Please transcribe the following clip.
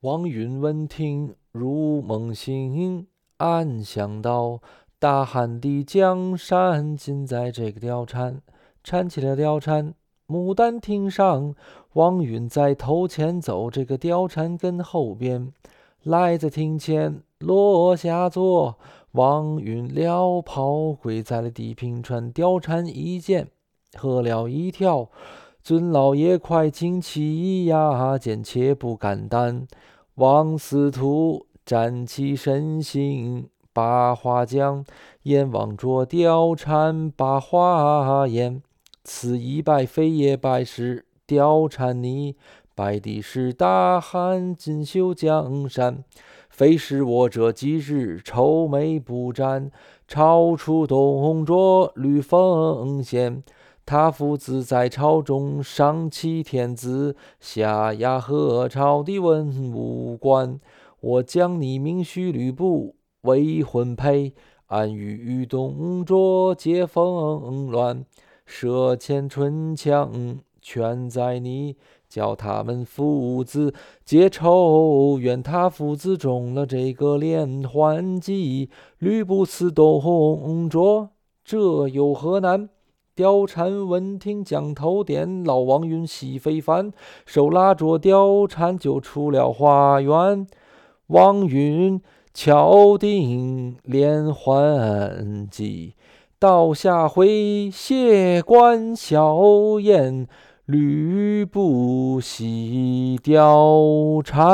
王允闻听如梦醒，暗想到：大汉的江山尽在这个貂蝉。搀起了貂蝉，牡丹亭上，王允在头前走，这个貂蝉跟后边。来在庭前落下座，王允撩袍跪在了地平川。貂蝉一见，喝了一跳：“尊老爷快请起呀，贱妾不敢当。”王司徒站起身形，把话讲，眼望着貂蝉把话言。此一拜非也拜是貂蝉你。拜的是大汉锦绣江山，非是我这几日愁眉不展，超出动着吕奉先。他父子在朝中上欺天子，下压和朝的文武官。我将你名许吕布为婚配，暗与董卓结风乱，设前春枪全在你。叫他们父子结仇怨，他父子中了这个连环计，吕布刺董卓，这有何难？貂蝉闻听讲头点，老王允喜非凡，手拉着貂蝉就出了花园。王允巧定连环计，到下回谢官小宴。吕布戏貂蝉。